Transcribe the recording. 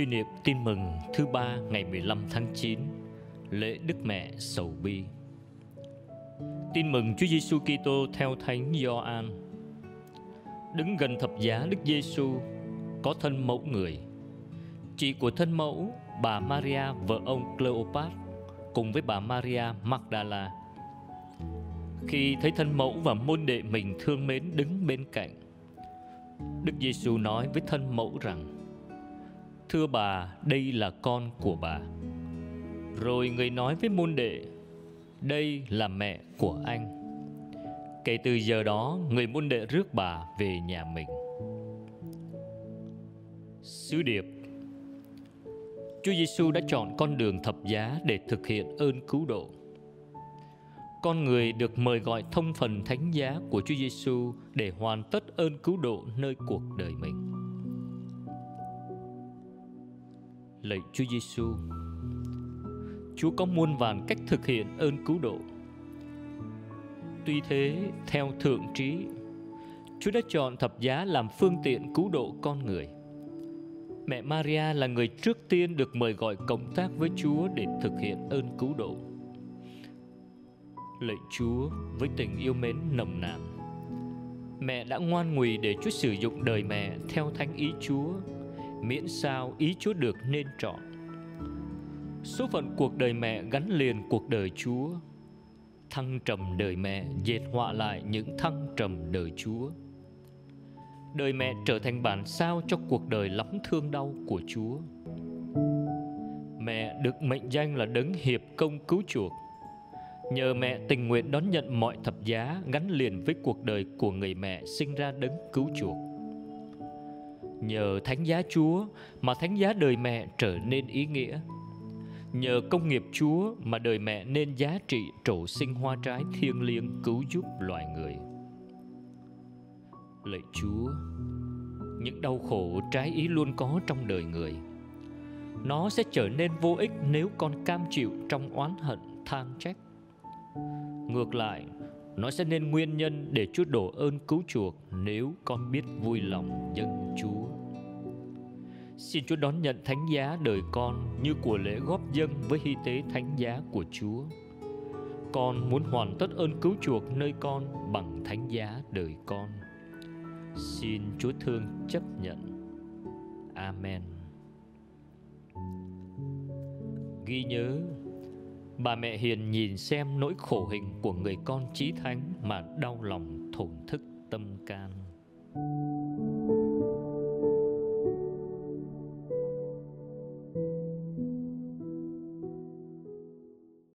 Suy niệm tin mừng thứ ba ngày 15 tháng 9 Lễ Đức Mẹ Sầu Bi Tin mừng Chúa Giêsu Kitô theo Thánh Gioan. Đứng gần thập giá Đức Giêsu có thân mẫu người. Chị của thân mẫu, bà Maria vợ ông Cleopat cùng với bà Maria Magdala. Khi thấy thân mẫu và môn đệ mình thương mến đứng bên cạnh, Đức Giêsu nói với thân mẫu rằng: Thưa bà, đây là con của bà. Rồi người nói với môn đệ, đây là mẹ của anh. Kể từ giờ đó, người môn đệ rước bà về nhà mình. Sứ điệp Chúa Giêsu đã chọn con đường thập giá để thực hiện ơn cứu độ. Con người được mời gọi thông phần thánh giá của Chúa Giêsu để hoàn tất ơn cứu độ nơi cuộc đời mình. Lạy Chúa Giêsu, Chúa có muôn vàn cách thực hiện ơn cứu độ. Tuy thế, theo thượng trí, Chúa đã chọn thập giá làm phương tiện cứu độ con người. Mẹ Maria là người trước tiên được mời gọi cộng tác với Chúa để thực hiện ơn cứu độ. Lạy Chúa với tình yêu mến nồng nàn, mẹ đã ngoan ngùi để Chúa sử dụng đời mẹ theo thánh ý Chúa, miễn sao ý Chúa được nên trọn. Số phận cuộc đời mẹ gắn liền cuộc đời Chúa. Thăng trầm đời mẹ dệt họa lại những thăng trầm đời Chúa. Đời mẹ trở thành bản sao cho cuộc đời lắm thương đau của Chúa. Mẹ được mệnh danh là đấng hiệp công cứu chuộc. Nhờ mẹ tình nguyện đón nhận mọi thập giá gắn liền với cuộc đời của người mẹ sinh ra đấng cứu chuộc. Nhờ thánh giá Chúa mà thánh giá đời mẹ trở nên ý nghĩa Nhờ công nghiệp Chúa mà đời mẹ nên giá trị trổ sinh hoa trái thiêng liêng cứu giúp loài người. Lạy Chúa, những đau khổ trái ý luôn có trong đời người. Nó sẽ trở nên vô ích nếu con cam chịu trong oán hận than trách. Ngược lại, nó sẽ nên nguyên nhân để Chúa đổ ơn cứu chuộc nếu con biết vui lòng dân Chúa. Xin Chúa đón nhận thánh giá đời con như của lễ góp dâng với hy tế thánh giá của Chúa. Con muốn hoàn tất ơn cứu chuộc nơi con bằng thánh giá đời con. Xin Chúa thương chấp nhận. Amen. Ghi nhớ, bà mẹ hiền nhìn xem nỗi khổ hình của người con chí thánh mà đau lòng thổn thức tâm can. thank you